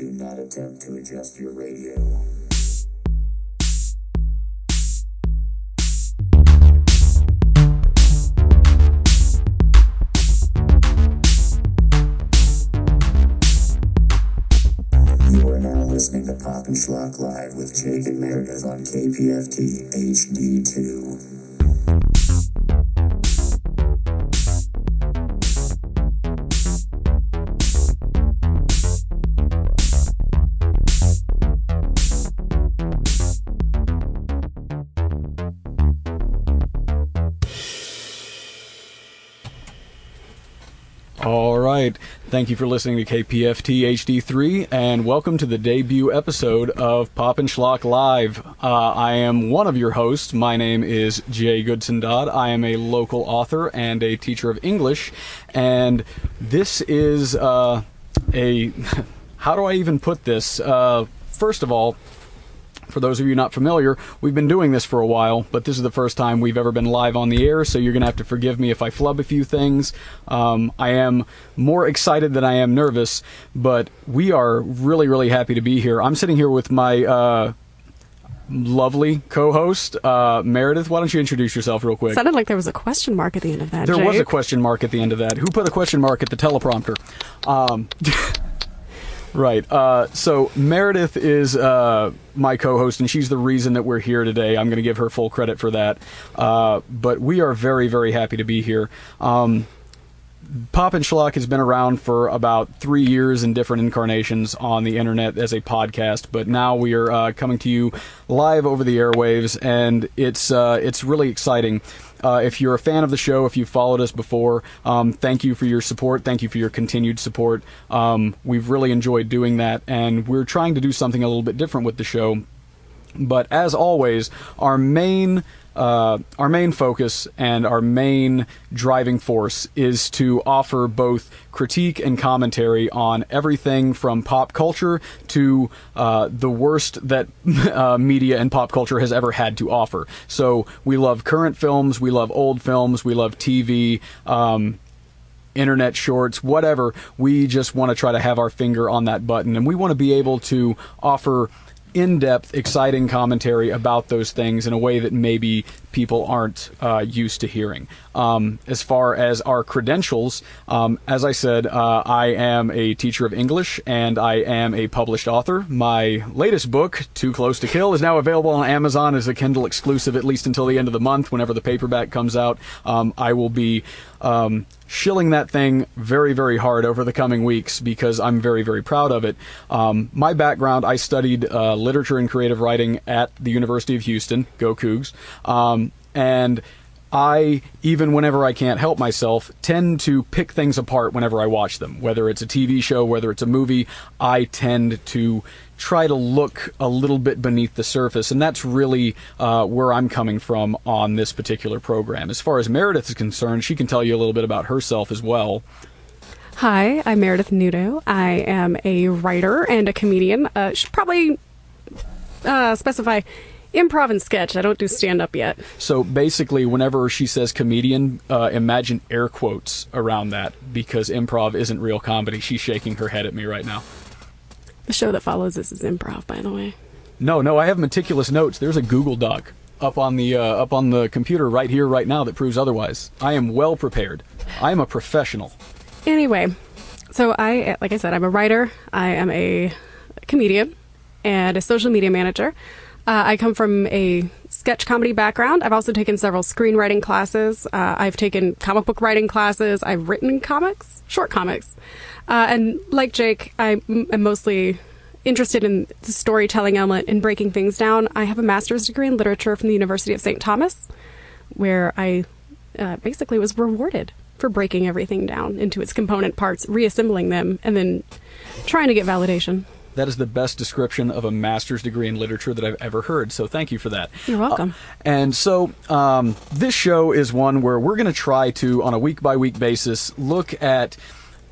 Do not attempt to adjust your radio. You are now listening to Pop and Schlock Live with Jake and Meredith on KPFT Thank you for listening to KPFT HD3 and welcome to the debut episode of Pop and Schlock Live. Uh, I am one of your hosts. My name is Jay Goodson Dodd. I am a local author and a teacher of English. And this is uh, a. How do I even put this? Uh, first of all, for those of you not familiar, we've been doing this for a while, but this is the first time we've ever been live on the air, so you're going to have to forgive me if I flub a few things. Um, I am more excited than I am nervous, but we are really, really happy to be here. I'm sitting here with my uh, lovely co host, uh, Meredith. Why don't you introduce yourself real quick? Sounded like there was a question mark at the end of that. There was a question mark at the end of that. Who put a question mark at the teleprompter? Um, right. Uh, so Meredith is uh, my co-host, and she's the reason that we're here today. I'm going to give her full credit for that. Uh, but we are very, very happy to be here. Um, Pop and Schlock has been around for about three years in different incarnations on the internet as a podcast, but now we are uh, coming to you live over the airwaves, and it's uh, it's really exciting. Uh, if you're a fan of the show, if you've followed us before, um, thank you for your support. Thank you for your continued support. Um, we've really enjoyed doing that, and we're trying to do something a little bit different with the show. But as always, our main uh, our main focus and our main driving force is to offer both critique and commentary on everything from pop culture to uh, the worst that uh, media and pop culture has ever had to offer. So we love current films, we love old films, we love TV. Um, internet shorts, whatever. We just want to try to have our finger on that button, and we want to be able to offer in depth, exciting commentary about those things in a way that maybe people aren't uh, used to hearing. Um, as far as our credentials, um, as I said, uh, I am a teacher of English and I am a published author. My latest book, Too Close to Kill, is now available on Amazon as a Kindle exclusive, at least until the end of the month. Whenever the paperback comes out, um, I will be um, shilling that thing very, very hard over the coming weeks because I'm very, very proud of it. Um, my background, I studied uh, literature and creative writing at the University of Houston, go Cougs, um, and I, even whenever I can't help myself, tend to pick things apart whenever I watch them. Whether it's a TV show, whether it's a movie, I tend to try to look a little bit beneath the surface, and that's really uh, where I'm coming from on this particular program. As far as Meredith is concerned, she can tell you a little bit about herself as well. Hi, I'm Meredith Nudo. I am a writer and a comedian. Uh, should probably uh, specify improv and sketch. I don't do stand up yet. So basically, whenever she says comedian, uh, imagine air quotes around that because improv isn't real comedy. She's shaking her head at me right now. The show that follows this is improv, by the way. No, no, I have meticulous notes. There's a Google Doc up on the uh, up on the computer right here, right now that proves otherwise. I am well prepared. I am a professional. Anyway, so I, like I said, I'm a writer. I am a comedian and a social media manager. Uh, I come from a sketch comedy background. I've also taken several screenwriting classes. Uh, I've taken comic book writing classes. I've written comics, short comics. Uh, and like Jake, I am mostly interested in the storytelling element and breaking things down. I have a master's degree in literature from the University of St. Thomas, where I uh, basically was rewarded for breaking everything down into its component parts, reassembling them, and then trying to get validation. That is the best description of a master's degree in literature that I've ever heard. So thank you for that. You're welcome. Uh, and so um, this show is one where we're going to try to, on a week by week basis, look at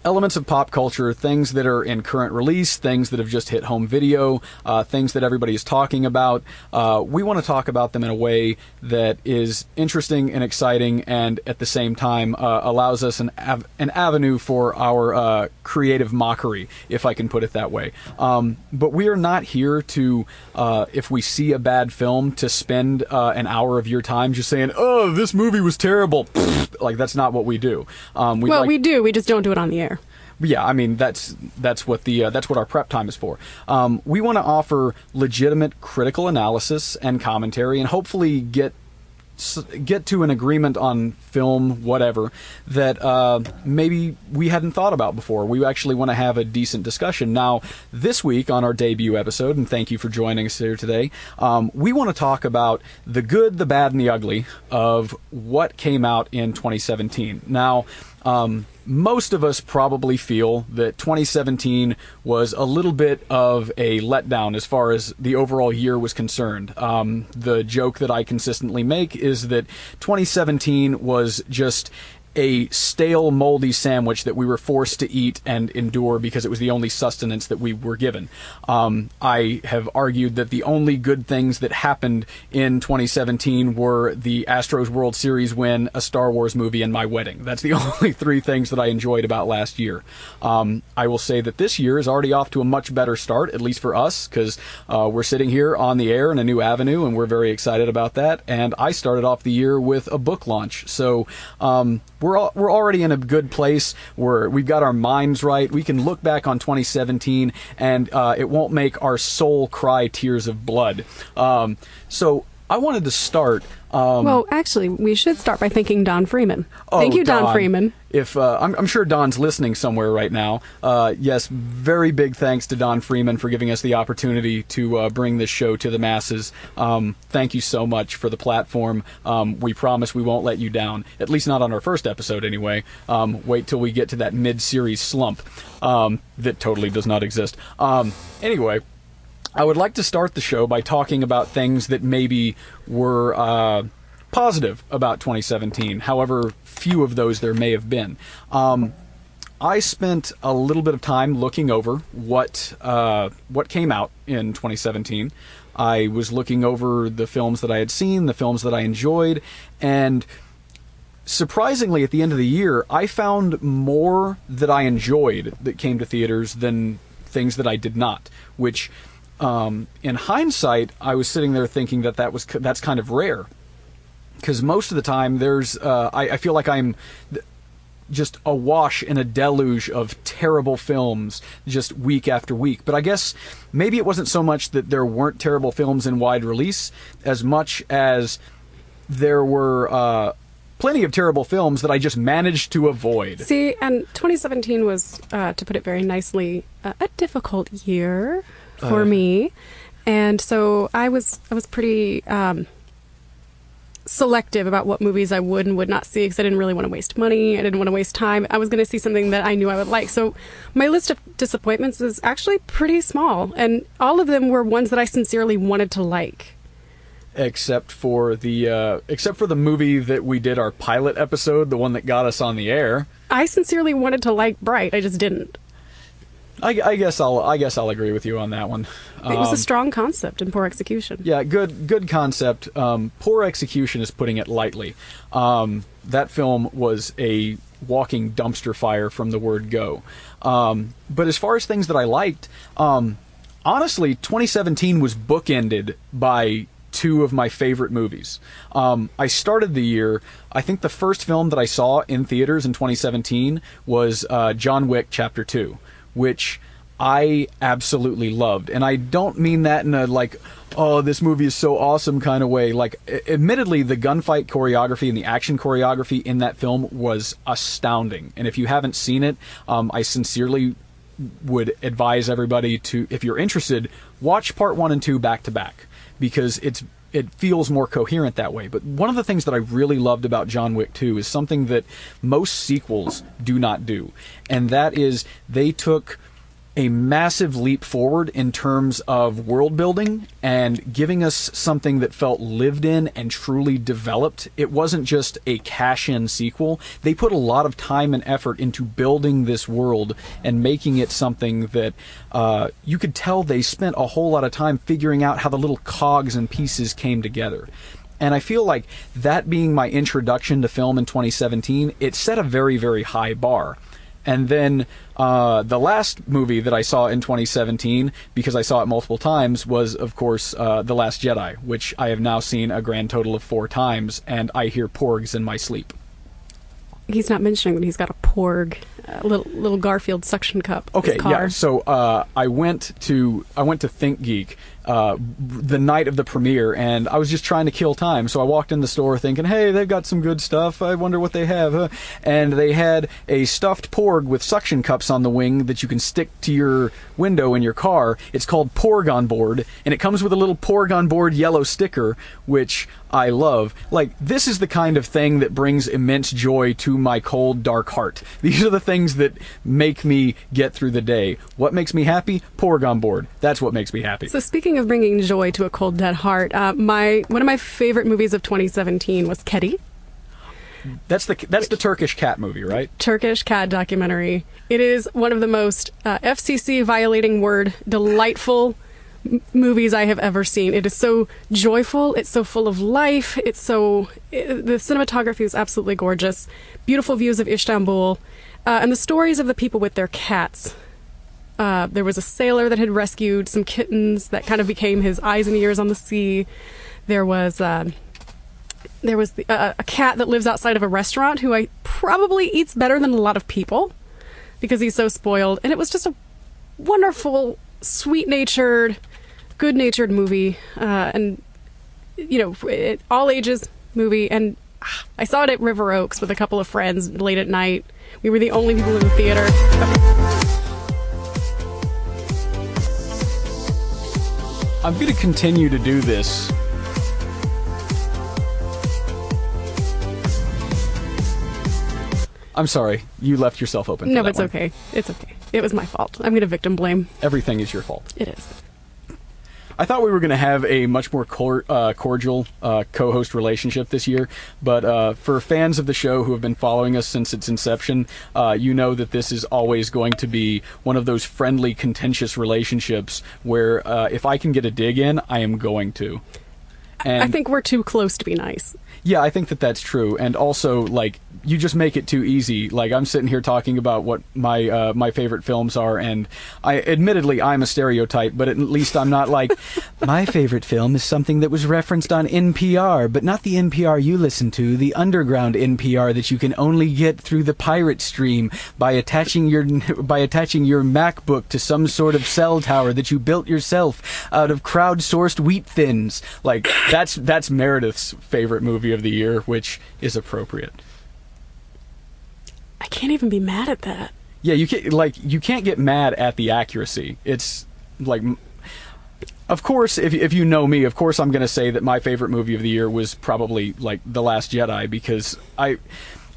elements of pop culture, things that are in current release, things that have just hit home video, uh, things that everybody is talking about. Uh, we want to talk about them in a way that is interesting and exciting, and at the same time uh, allows us an av- an avenue for our uh, creative mockery, if I can put it that way. Um, but we are not here to, uh, if we see a bad film, to spend uh, an hour of your time just saying, "Oh, this movie was terrible." like that's not what we do. Um, we well, like- we do. We just don't do it on the air. Yeah, I mean that's that's what the uh, that's what our prep time is for. Um, we want to offer legitimate critical analysis and commentary, and hopefully get get to an agreement on film, whatever that uh, maybe we hadn't thought about before. We actually want to have a decent discussion. Now, this week on our debut episode, and thank you for joining us here today, um, we want to talk about the good, the bad, and the ugly of what came out in 2017. Now. Um, most of us probably feel that 2017 was a little bit of a letdown as far as the overall year was concerned. Um, the joke that I consistently make is that 2017 was just a stale, moldy sandwich that we were forced to eat and endure because it was the only sustenance that we were given. Um, I have argued that the only good things that happened in 2017 were the Astros World Series win, a Star Wars movie, and my wedding. That's the only three things that I enjoyed about last year. Um, I will say that this year is already off to a much better start, at least for us, because uh, we're sitting here on the air in a new avenue, and we're very excited about that. And I started off the year with a book launch, so um, we're al- we're already in a good place. We're we've got our minds right. We can look back on 2017, and uh, it won't make our soul cry tears of blood. Um, so I wanted to start. Um, well, actually, we should start by thanking Don Freeman. Oh, Thank you, Don, Freeman. If uh, I'm, I'm sure Don's listening somewhere right now. Uh, yes, very big thanks to Don Freeman for giving us the opportunity to uh, bring this show to the masses. Um, thank you so much for the platform. Um, we promise we won't let you down. At least not on our first episode, anyway. Um, wait till we get to that mid-series slump um, that totally does not exist. Um, anyway. I would like to start the show by talking about things that maybe were uh, positive about 2017, however few of those there may have been. Um, I spent a little bit of time looking over what uh, what came out in 2017. I was looking over the films that I had seen, the films that I enjoyed, and surprisingly, at the end of the year, I found more that I enjoyed that came to theaters than things that I did not. Which, um, in hindsight, I was sitting there thinking that that was that's kind of rare, because most of the time there's uh, I, I feel like I'm just awash in a deluge of terrible films just week after week. But I guess maybe it wasn't so much that there weren't terrible films in wide release as much as there were uh, plenty of terrible films that I just managed to avoid. See, and 2017 was, uh, to put it very nicely, a difficult year for Uh. me, and so I was I was pretty um, selective about what movies I would and would not see because I didn't really want to waste money. I didn't want to waste time. I was going to see something that I knew I would like. So my list of disappointments is actually pretty small, and all of them were ones that I sincerely wanted to like. except for the uh, except for the movie that we did our pilot episode, the one that got us on the air. I sincerely wanted to like Bright. I just didn't. I, I guess I'll I guess I'll agree with you on that one. It was Um, a strong concept and poor execution. Yeah, good good concept. Um, poor execution is putting it lightly. Um, that film was a walking dumpster fire from the word go. Um, but as far as things that I liked, um, honestly, 2017 was bookended by two of my favorite movies. Um, I started the year. I think the first film that I saw in theaters in 2017 was uh, John Wick Chapter Two, which I absolutely loved. And I don't mean that in a like, oh, this movie is so awesome kind of way. Like, admittedly, the gunfight choreography and the action choreography in that film was astounding. And if you haven't seen it, um, I sincerely would advise everybody to, if you're interested, watch part one and two back to back because it's it feels more coherent that way. But one of the things that I really loved about John Wick 2 is something that most sequels do not do, and that is they took a massive leap forward in terms of world building and giving us something that felt lived in and truly developed. It wasn't just a cash in sequel. They put a lot of time and effort into building this world and making it something that uh, you could tell they spent a whole lot of time figuring out how the little cogs and pieces came together. And I feel like that being my introduction to film in 2017, it set a very, very high bar. And then uh, the last movie that I saw in 2017, because I saw it multiple times, was of course uh, The Last Jedi, which I have now seen a grand total of four times, and I hear porgs in my sleep. He's not mentioning that he's got a porg, a little little Garfield suction cup. Okay, yeah. So uh, I went to I went to ThinkGeek uh, the night of the premiere, and I was just trying to kill time. So I walked in the store thinking, "Hey, they've got some good stuff. I wonder what they have." Huh? And they had a stuffed porg with suction cups on the wing that you can stick to your window in your car. It's called Porg on Board, and it comes with a little Porg on Board yellow sticker, which I love. Like this is the kind of thing that brings immense joy to my cold, dark heart. These are the things that make me get through the day. What makes me happy? Porg on Board. That's what makes me happy. So speaking of bringing joy to a cold dead heart, uh, my one of my favorite movies of 2017 was Kedi, That's the that's the Turkish cat movie, right? Turkish cat documentary. It is one of the most uh, FCC violating word delightful m- movies I have ever seen. It is so joyful. It's so full of life. It's so i the cinematography is absolutely gorgeous. Beautiful views of Istanbul, uh, and the stories of the people with their cats. Uh, there was a sailor that had rescued some kittens that kind of became his eyes and ears on the sea. There was uh, there was the, uh, a cat that lives outside of a restaurant who I probably eats better than a lot of people because he's so spoiled. And it was just a wonderful, sweet-natured, good-natured movie, uh, and you know, it, all ages movie. And ah, I saw it at River Oaks with a couple of friends late at night. We were the only people in the theater. I'm going to continue to do this. I'm sorry, you left yourself open. No, it's one. okay. It's okay. It was my fault. I'm going to victim blame. Everything is your fault. It is. I thought we were going to have a much more cor- uh, cordial uh, co-host relationship this year, but uh, for fans of the show who have been following us since its inception, uh, you know that this is always going to be one of those friendly, contentious relationships where uh, if I can get a dig in, I am going to. And I think we're too close to be nice. yeah, I think that that's true, and also like you just make it too easy. Like I'm sitting here talking about what my uh, my favorite films are, and I admittedly I'm a stereotype, but at least I'm not like my favorite film is something that was referenced on NPR, but not the NPR you listen to, the underground NPR that you can only get through the pirate stream by attaching your by attaching your MacBook to some sort of cell tower that you built yourself out of crowdsourced wheat thins. Like that's that's Meredith's favorite movie of the year, which is appropriate. I can't even be mad at that. Yeah, you can't like you can't get mad at the accuracy. It's like of course, if if you know me, of course I'm going to say that my favorite movie of the year was probably like The Last Jedi because I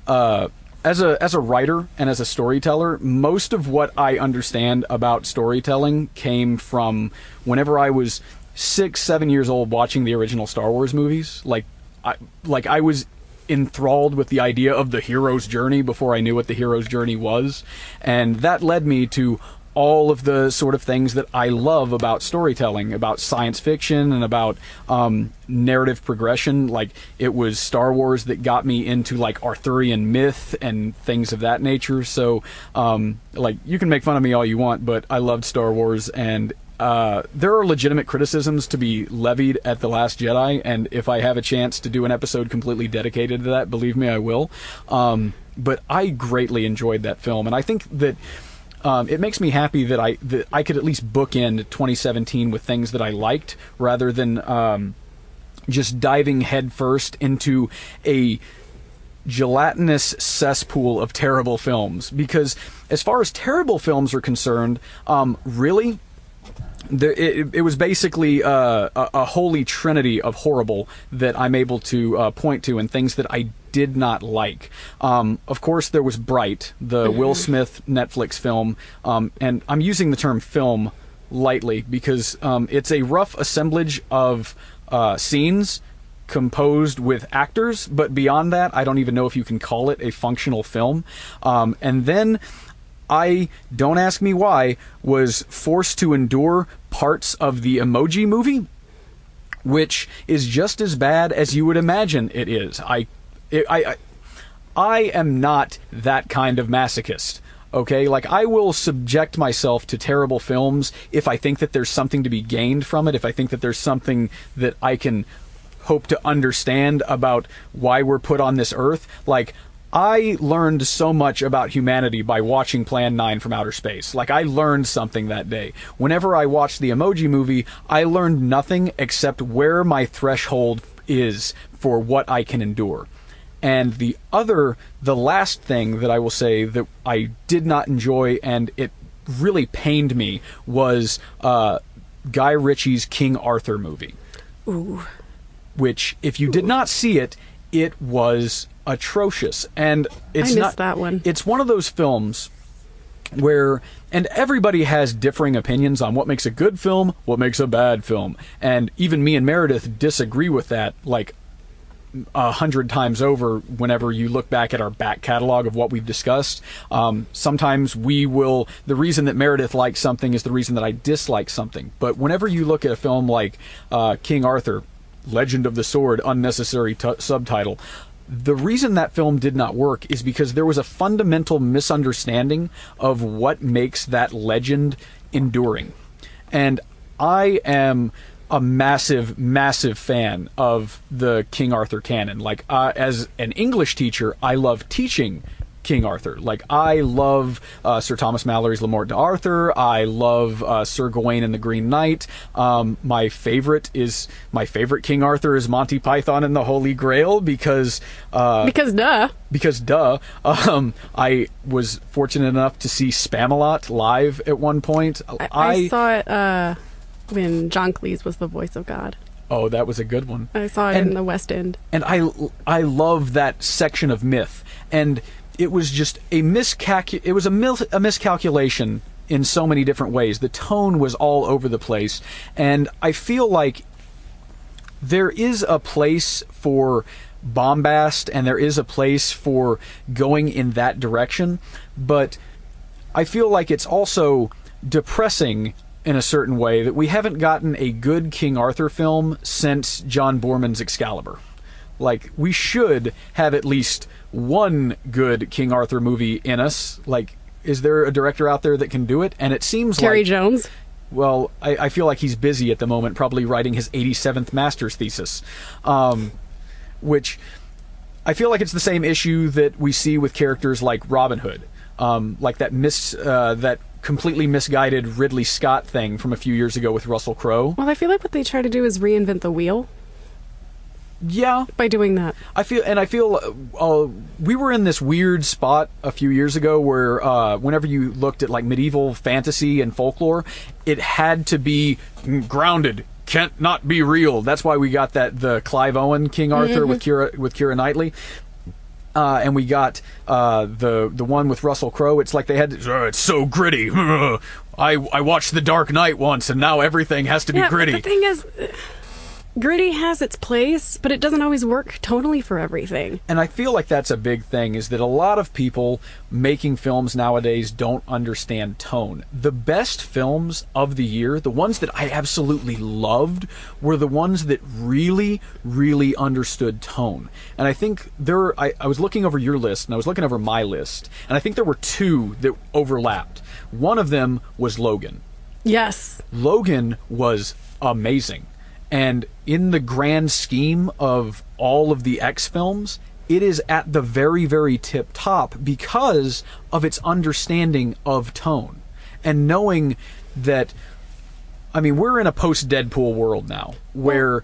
uh as a as a writer and as a storyteller, most of what I understand about storytelling came from whenever I was 6 7 years old watching the original Star Wars movies. Like I like I was enthralled with the idea of the hero's journey before I knew what the hero's journey was. And that led me to all of the sort of things that I love about storytelling, about science fiction, and about um, narrative progression. Like it was Star Wars that got me into like Arthurian myth and things of that nature. So, um, like you can make fun of me all you want, but I loved Star Wars, and uh, there are legitimate criticisms to be levied at The Last Jedi, and if I have a chance to do an episode completely dedicated to that, believe me, I will. Um, but I greatly enjoyed that film, and I think that um, it makes me happy that I that I could at least bookend 2017 with things that I liked, rather than um, just diving headfirst into a gelatinous cesspool of terrible films. Because as far as terrible films are concerned, um, really there, it, it was basically uh, a, a holy trinity of horrible that I'm able to uh, point to, and things that I did not like. Um, of course, there was Bright, the Will Smith Netflix film, um, and I'm using the term film lightly because um, it's a rough assemblage of uh, scenes composed with actors, but beyond that, I don't even know if you can call it a functional film. Um, and then I, don't ask me why, was forced to endure parts of the emoji movie, which is just as bad as you would imagine it is. I, it, I, I, I am not that kind of masochist. Okay, like I will subject myself to terrible films if I think that there's something to be gained from it, if I think that there's something that I can hope to understand about why we're put on this earth. Like, I learned so much about humanity by watching Plan 9 from Outer Space. Like, I learned something that day. Whenever I watched the Emoji movie, I learned nothing except where my threshold is for what I can endure. And the other, the last thing that I will say that I did not enjoy and it really pained me was uh, Guy Ritchie's King Arthur movie. Ooh. Which, if you did not see it, it was atrocious. And it's missed not that one. It's one of those films where and everybody has differing opinions on what makes a good film, what makes a bad film. And even me and Meredith disagree with that like a hundred times over whenever you look back at our back catalog of what we've discussed. Um, sometimes we will. The reason that Meredith likes something is the reason that I dislike something. But whenever you look at a film like uh, King Arthur, Legend of the Sword, unnecessary t- subtitle. The reason that film did not work is because there was a fundamental misunderstanding of what makes that legend enduring. And I am a massive, massive fan of the King Arthur canon. Like, uh, as an English teacher, I love teaching King Arthur. Like, I love uh, Sir Thomas Malory's Le Morte d'Arthur. I love uh, Sir Gawain and the Green Knight. Um, my favorite is my favorite King Arthur is Monty Python and the Holy Grail because uh, Because duh. because duh, um, I was fortunate enough to see Spamalot live at one point. I, I saw it uh, when John Cleese was the voice of God. oh, that was a good one. I saw it And- in the West End. and I I love that section of myth, and it was just a miscalcu- It was a, mil- a miscalculation in so many different ways. The tone was all over the place, and I feel like there is a place for bombast and there is a place for going in that direction, but I feel like it's also depressing in a certain way that we haven't gotten a good King Arthur film since John Boorman's Excalibur. Like we should have at least one good King Arthur movie in us. Like is there a director out there that can do it? And it seems Terry like Jones. well, I, I feel like he's busy at the moment, probably writing his 87th master's thesis, um, which I feel like it's the same issue that we see with characters like Robin Hood, um, like that mis uh, that completely misguided Ridley Scott thing from a few years ago with Russell Crowe. Well, I feel like what they try to do is reinvent the wheel Yeah, by doing that. I feel, and I feel, uh, uh, we were in this weird spot a few years ago where, uh, whenever you looked at like medieval fantasy and folklore, it had to be grounded, can't not be real. That's why we got that the Clive Owen King Arthur with Kira with Keira Knightley. Uh, and we got uh, the the one with Russell Crowe. It's like they had. To, "Uh, it's so gritty. I I watched The Dark Knight once, and now everything has to be yeah, gritty. The thing is, gritty has its place, but it doesn't always work totally for everything. and I feel like that's a big thing is that a lot of people making films nowadays don't understand tone. The best films of the year, the ones that I absolutely loved, were the ones that really, really understood tone. And I think there, I, I was looking over your list and I was looking over my list, and I think there were two that overlapped. One of them was Logan. Yes. Logan was amazing. And in the grand scheme of all of the X films, it is at the very, very tip top because of its understanding of tone and knowing that. I mean, we're in a post Deadpool world now where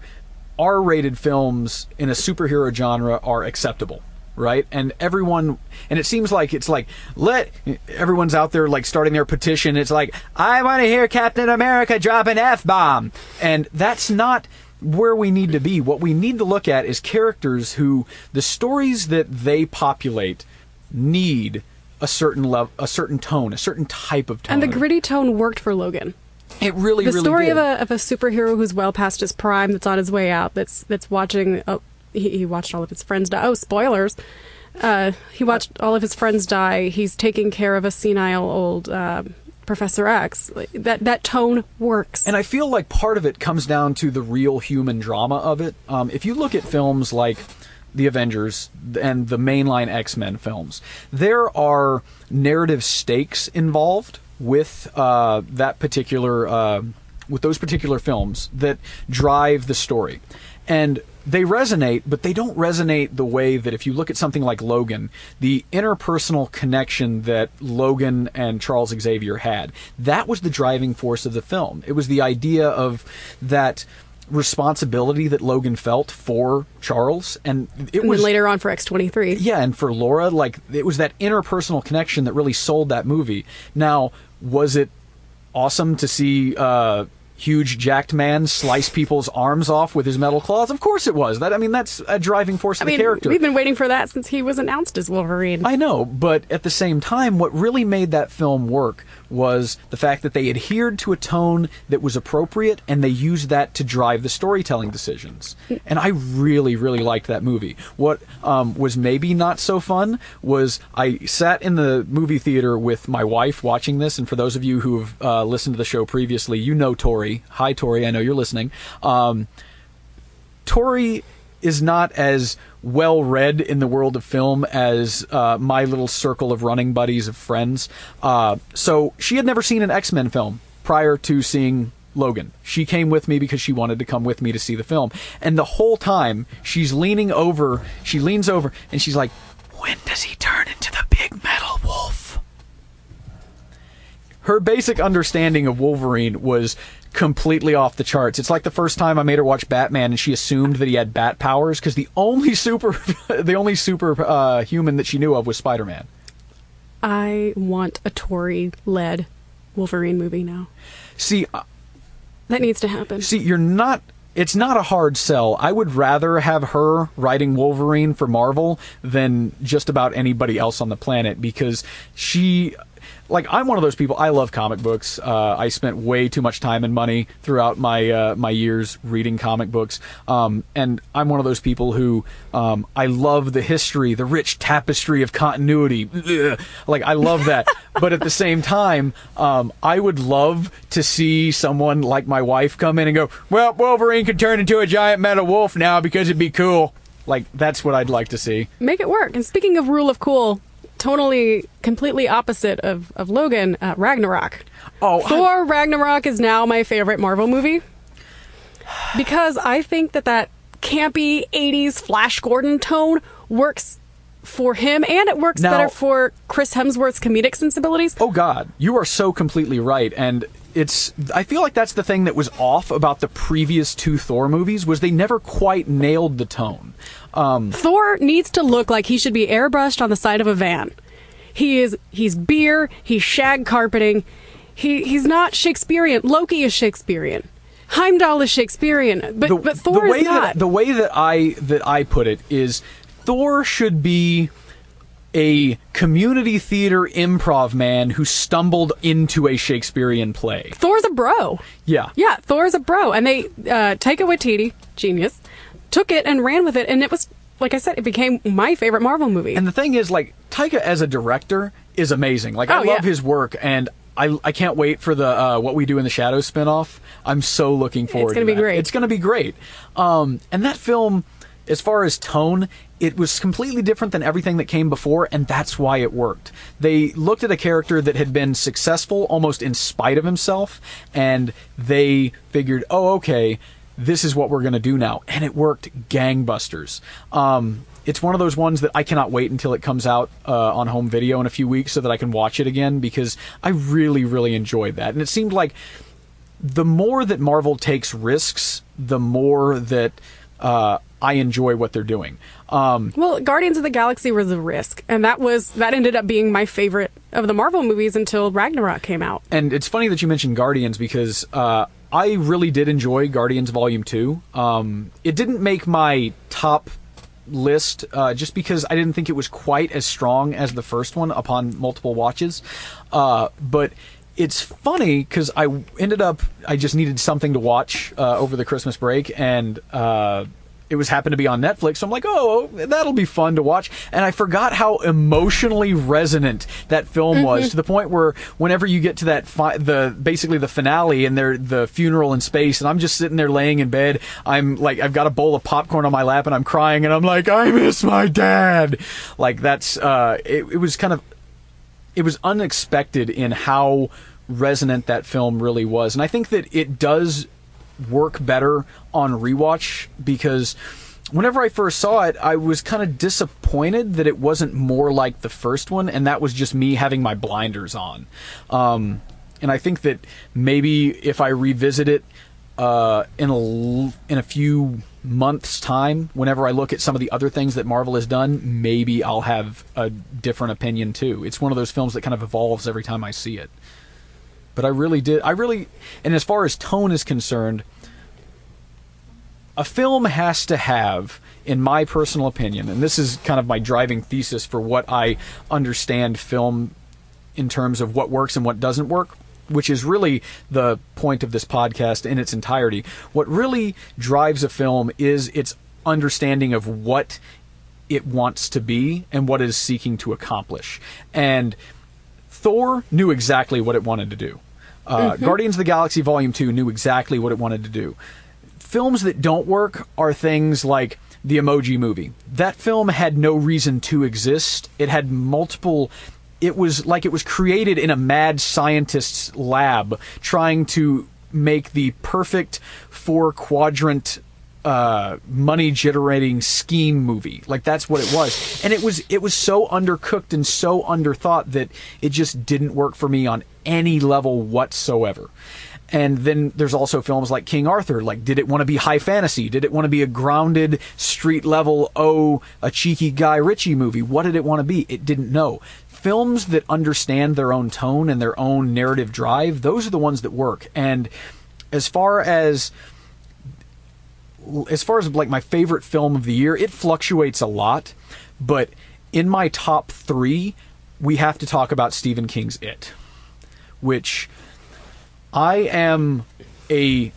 R rated films in a superhero genre are acceptable. Right, and everyone, and it seems like it's like let everyone's out there like starting their petition. It's like I want to hear Captain America drop an f bomb, and that's not where we need to be. What we need to look at is characters who the stories that they populate need a certain level, a certain tone, a certain type of tone. And the gritty tone worked for Logan. It really, the really story did. of a of a superhero who's well past his prime, that's on his way out, that's that's watching. Oh, he, he watched all of his friends die. Oh, spoilers! Uh, he watched all of his friends die. He's taking care of a senile old uh, Professor X. That that tone works. And I feel like part of it comes down to the real human drama of it. Um, if you look at films like the Avengers and the mainline X Men films, there are narrative stakes involved with uh, that particular uh, with those particular films that drive the story, and they resonate, but they don't resonate the way that if you look at something like Logan, the interpersonal connection that Logan and Charles Xavier had, that was the driving force of the film. It was the idea of that responsibility that Logan felt for Charles, and it and was later on for X twenty three. yeah, and for Laura, like it was that interpersonal connection that really sold that movie. Now, was it awesome to see uh, huge jacked man slice people's arms off with his metal claws? Of course it was. That I mean, that's a driving force I of mean, the character. we've been waiting for that since he was announced as Wolverine. I know, but at the same time, what really made that film work was the fact that they adhered to a tone that was appropriate and they used that to drive the storytelling decisions. And I really, really liked that movie. What um, was maybe not so fun was I sat in the movie theater with my wife watching this, and for those of you who have uh, listened to the show previously, you know Tori. Hi, Tori. I know you're listening. Um, Tori is not as well read in the world of film as uh, my little circle of running buddies of friends. Uh, so she had never seen an X Men film prior to seeing Logan. She came with me because she wanted to come with me to see the film. And the whole time she's leaning over, she leans over and she's like, When does he turn into the big metal wolf? her basic understanding of Wolverine was completely off the charts. It's like the first time I made her watch Batman and she assumed that he had bat powers because the only super the only super uh, human that she knew of was Spider-Man. I want a Tori led Wolverine movie now. See, uh, That needs to happen. see, you're not. It's not a hard sell. I would rather have her writing Wolverine for Marvel than just about anybody else on the planet because she. Like I'm one of those people. I love comic books. Uh, I spent way too much time and money throughout my uh, my years reading comic books, um, and I'm one of those people who um, I love the history, the rich tapestry of continuity. Ugh. Like I love that, but at the same time, um, I would love to see someone like my wife come in and go, "Well, Wolverine could turn into a giant metal wolf now because it'd be cool." Like that's what I'd like to see. Make it work. And speaking of rule of cool, totally, completely opposite of, of Logan, uh, Ragnarok. Oh, I- Thor Ragnarok is now my favorite Marvel movie because I think that that campy 80s Flash Gordon tone works for him and it works Now- better for Chris Hemsworth's comedic sensibilities. Oh God, you are so completely right, and it's. I feel like that's the thing that was off about the previous two Thor movies was they never quite nailed the tone. Um, Thor needs to look like he should be airbrushed on the side of a van. He is he's beer, he's shag carpeting. He he's not Shakespearean. Loki is Shakespearean. Heimdall is Shakespearean, but but Thor the way is not. That, the way that I that I put it is Thor should be a community theater improv man who stumbled into a Shakespearean play. Thor's a bro. Yeah. Yeah, Thor's a bro, and they uh, Taika Waititi, genius, took it and ran with it, and it was like I said, it became my favorite Marvel movie. And the thing is, like Taika as a director is amazing. Like I Oh, love yeah. his work, and I I can't wait for the uh, What We Do in the Shadows spinoff. I'm so looking forward. It's gonna to be that. great. It's going to be great. Um, and that film, as far as tone, it was completely different than everything that came before, and that's why it worked. They looked at a character that had been successful almost in spite of himself, and they figured, oh, okay, this is what we're going to do now. And it worked gangbusters. Um, it's one of those ones that I cannot wait until it comes out uh, on home video in a few weeks so that I can watch it again because I really, really enjoyed that. And it seemed like the more that Marvel takes risks, the more that uh, I enjoy what they're doing. Um, well, Guardians of the Galaxy was a risk, and that was that ended up being my favorite of the Marvel movies until Ragnarok came out. and it's funny that you mentioned Guardians because uh, I really did enjoy Guardians Volume Two. Um, it didn't make my top list uh, just because I didn't think it was quite as strong as the first one upon multiple watches. Uh, but it's funny because I ended up I just needed something to watch uh, over the Christmas break and. It was happened to be on Netflix. So I'm like, oh, that'll be fun to watch. And I forgot how emotionally resonant that film was to the point where whenever you get to that fi- the basically the finale and they're the funeral in space, and I'm just sitting there laying in bed. I'm like, I've got a bowl of popcorn on my lap and I'm crying and I'm like, I miss my dad. Like that's uh, it, it was kind of it was unexpected in how resonant that film really was. And I think that it does work better on rewatch because whenever I first saw it, I was kind of disappointed that it wasn't more like the first one, and that was just me having my blinders on. Um, and I think that maybe if I revisit it uh, in a in a few months' time, whenever I look at some of the other things that Marvel has done, maybe I'll have a different opinion too. It's one of those films that kind of evolves every time I see it. But I really did. I really, and as far as tone is concerned, a film has to have, in my personal opinion, and this is kind of my driving thesis for what I understand film in terms of what works and what doesn't work, which is really the point of this podcast in its entirety. What really drives a film is its understanding of what it wants to be and what it is seeking to accomplish. And Thor knew exactly what it wanted to do. Uh, Guardians of the Galaxy Volume 2 knew exactly what it wanted to do. Films that don't work are things like the Emoji Movie. That film had no reason to exist. It had multiple. It was like it was created in a mad scientist's lab trying to make the perfect four quadrant uh, money generating scheme movie. Like that's what it was. And it was it was so undercooked and so underthought that it just didn't work for me on any level whatsoever. And then there's also films like King Arthur. Like, did it want to be high fantasy? Did it want to be a grounded, street level, oh, a cheeky Guy Ritchie movie? What did it want to be? It didn't know. Films that understand their own tone and their own narrative drive, those are the ones that work. And as far as as far as like my favorite film of the year, it fluctuates a lot, but in my top three, we have to talk about Stephen King's It, which I am a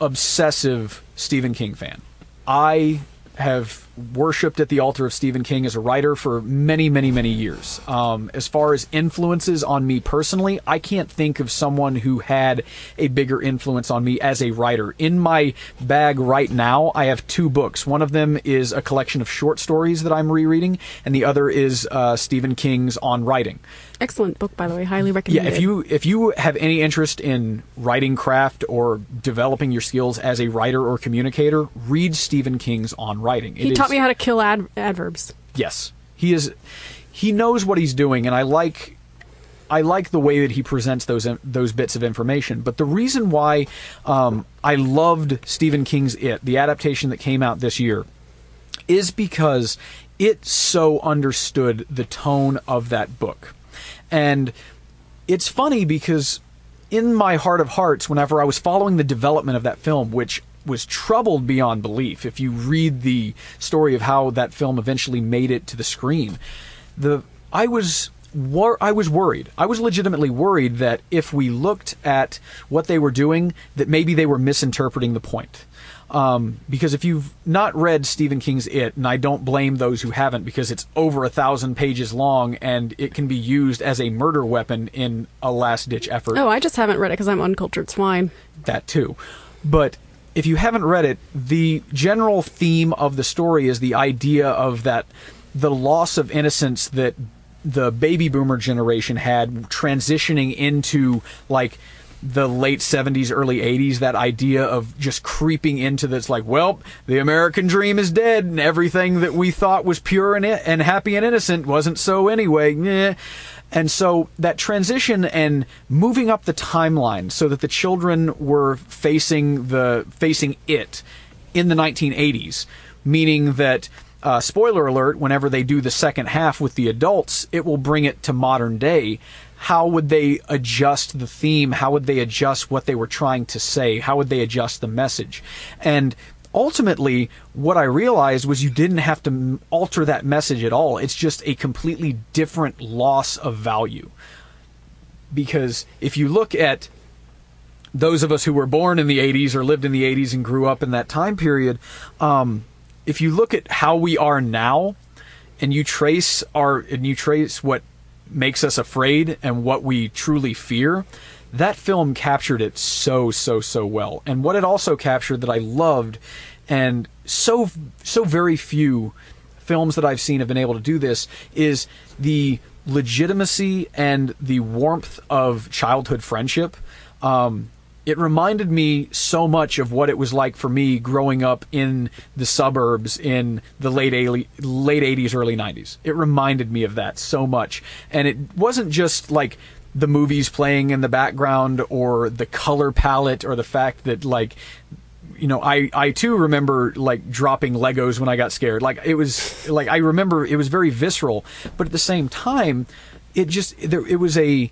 obsessive Stephen King fan. I have worshipped at the altar of Stephen King as a writer for many, many, many years. Um, as far as influences on me personally, I can't think of someone who had a bigger influence on me as a writer. In my bag right now, I have two books. One of them is a collection of short stories that I'm rereading, and the other is uh, Stephen King's On Writing. Excellent book, by the way. Highly recommended. Yeah, if you if you have any interest in writing craft or developing your skills as a writer or communicator, read Stephen King's On Writing. It taught me how to kill ad- adverbs. Yes, he is. He knows what he's doing, and I like. I like the way that he presents those those bits of information. But the reason why um, I loved Stephen King's It, the adaptation that came out this year, is because it so understood the tone of that book. And it's funny because in my heart of hearts, whenever I was following the development of that film, which was troubled beyond belief, if you read the story of how that film eventually made it to the screen, the I was wor- I was worried. I was legitimately worried that if we looked at what they were doing, that maybe they were misinterpreting the point. Um, because if you've not read Stephen King's It, and I don't blame those who haven't, because it's over a thousand pages long and it can be used as a murder weapon in a last ditch effort Oh, I just haven't read it because I'm uncultured swine. that too. But if you haven't read it, the general theme of the story is the idea of that the loss of innocence that the baby boomer generation had transitioning into like the late 70s early 80s that idea of just creeping into this like well the american dream is dead and everything that we thought was pure and, and happy and innocent wasn't so anyway. And so that transition and moving up the timeline so that the children were facing the facing it in the 1980s, meaning that uh, spoiler alert, whenever they do the second half with the adults, it will bring it to modern day. how would they adjust the theme? How would they adjust what they were trying to say? How would they adjust the message? And ultimately, what I realized was you didn't have to alter that message at all. It's just a completely different loss of value. Because if you look at those of us who were born in the 80s or lived in the 80s and grew up in that time period, um, if you look at how we are now and you trace our and you trace what makes us afraid and what we truly fear, that film captured it so so so well. And what it also captured that I loved and so so very few films that I've seen have been able to do this is the legitimacy and the warmth of childhood friendship. Um, it reminded me so much of what it was like for me growing up in the suburbs in the late late 80s early 90s it reminded me of that so much and it wasn't just like the movies playing in the background or the color palette or the fact that like you know, I, I too remember like dropping Legos when I got scared. Like it was like I remember it was very visceral, but at the same time, it just there it was a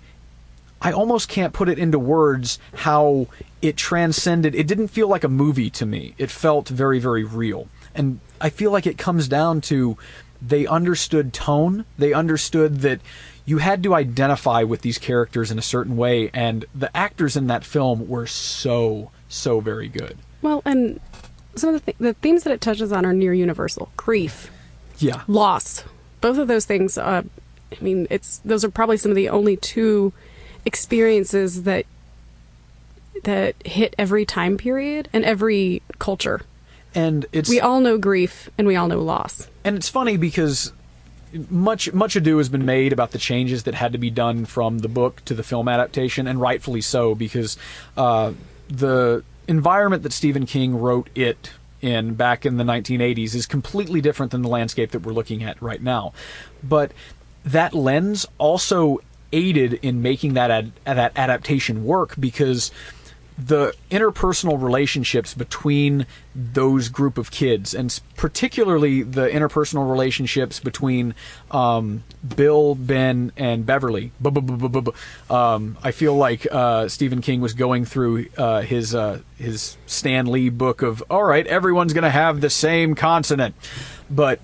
I almost can't put it into words how it transcended. It didn't feel like a movie to me. It felt very, very real. And I feel like it comes down to they understood tone. They understood that you had to identify with these characters in a certain way. And the actors in that film were so, so very good. Well, and some of the, th- the themes that it touches on are near universal grief, yeah, loss. Both of those things. Uh, I mean, it's those are probably some of the only two experiences that that hit every time period and every culture. And it's we all know grief and we all know loss. And it's funny because much much ado has been made about the changes that had to be done from the book to the film adaptation, and rightfully so because uh, the environment that Stephen King wrote it in back in the 1980s is completely different than the landscape that we're looking at right now. But that lens also aided in making that ad- that adaptation work because the interpersonal relationships between those group of kids, and particularly the interpersonal relationships between um, Bill, Ben, and Beverly. Um, I feel like uh, Stephen King was going through uh, his uh, his Stan Lee book of all right, everyone's going to have the same consonant, but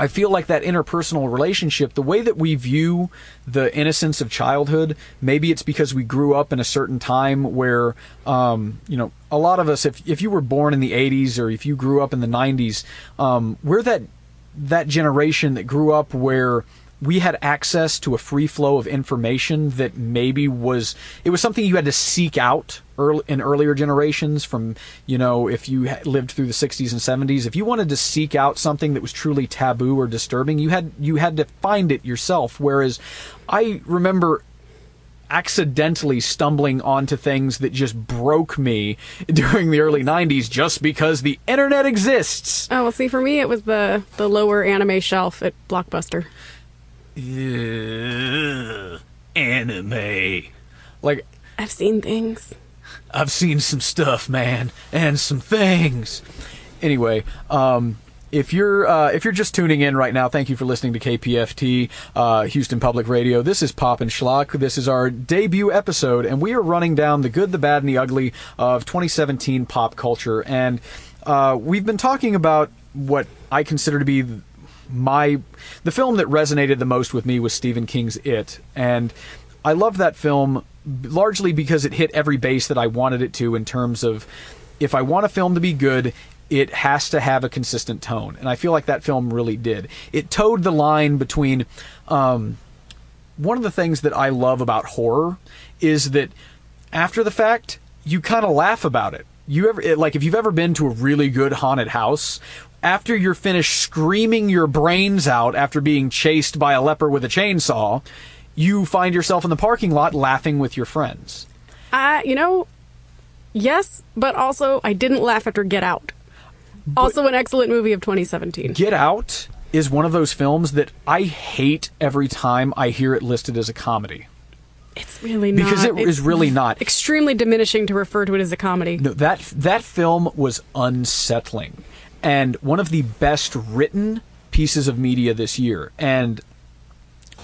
I feel like that interpersonal relationship, the way that we view the innocence of childhood, maybe it's because we grew up in a certain time where, um, you know, a lot of us, if, if you were born in the 80s or if you grew up in the 90s, um, we're that, that generation that grew up where we had access to a free flow of information that maybe was it was something you had to seek out early, in earlier generations from you know if you lived through the 60s and 70s if you wanted to seek out something that was truly taboo or disturbing you had you had to find it yourself whereas i remember accidentally stumbling onto things that just broke me during the early 90s just because the internet exists. Oh, well see for me it was the the lower anime shelf at Blockbuster. Uh, anime. Like I've seen things. I've seen some stuff, man, and some things. Anyway, um, if you're uh, if you're just tuning in right now, thank you for listening to KPFT uh, Houston Public Radio. This is Pop and Schlock. This is our debut episode, and we are running down the good, the bad, and the ugly of 2017 pop culture. And uh, we've been talking about what I consider to be my the film that resonated the most with me was Stephen King's It, and I love that film largely because it hit every base that I wanted it to in terms of if I want a film to be good, it has to have a consistent tone, and I feel like that film really did. It toed the line between. Um, one of the things that I love about horror is that after the fact, you kind of laugh about it. You ever like if you've ever been to a really good haunted house after you're finished screaming your brains out after being chased by a leper with a chainsaw, you find yourself in the parking lot laughing with your friends. Uh, you know, yes, but also I didn't laugh after Get Out. But also an excellent movie of 2017. Get Out is one of those films that I hate every time I hear it listed as a comedy. It's really not. Because it it's is really not. Extremely diminishing to refer to it as a comedy. No, that that film was unsettling and one of the best written pieces of media this year. And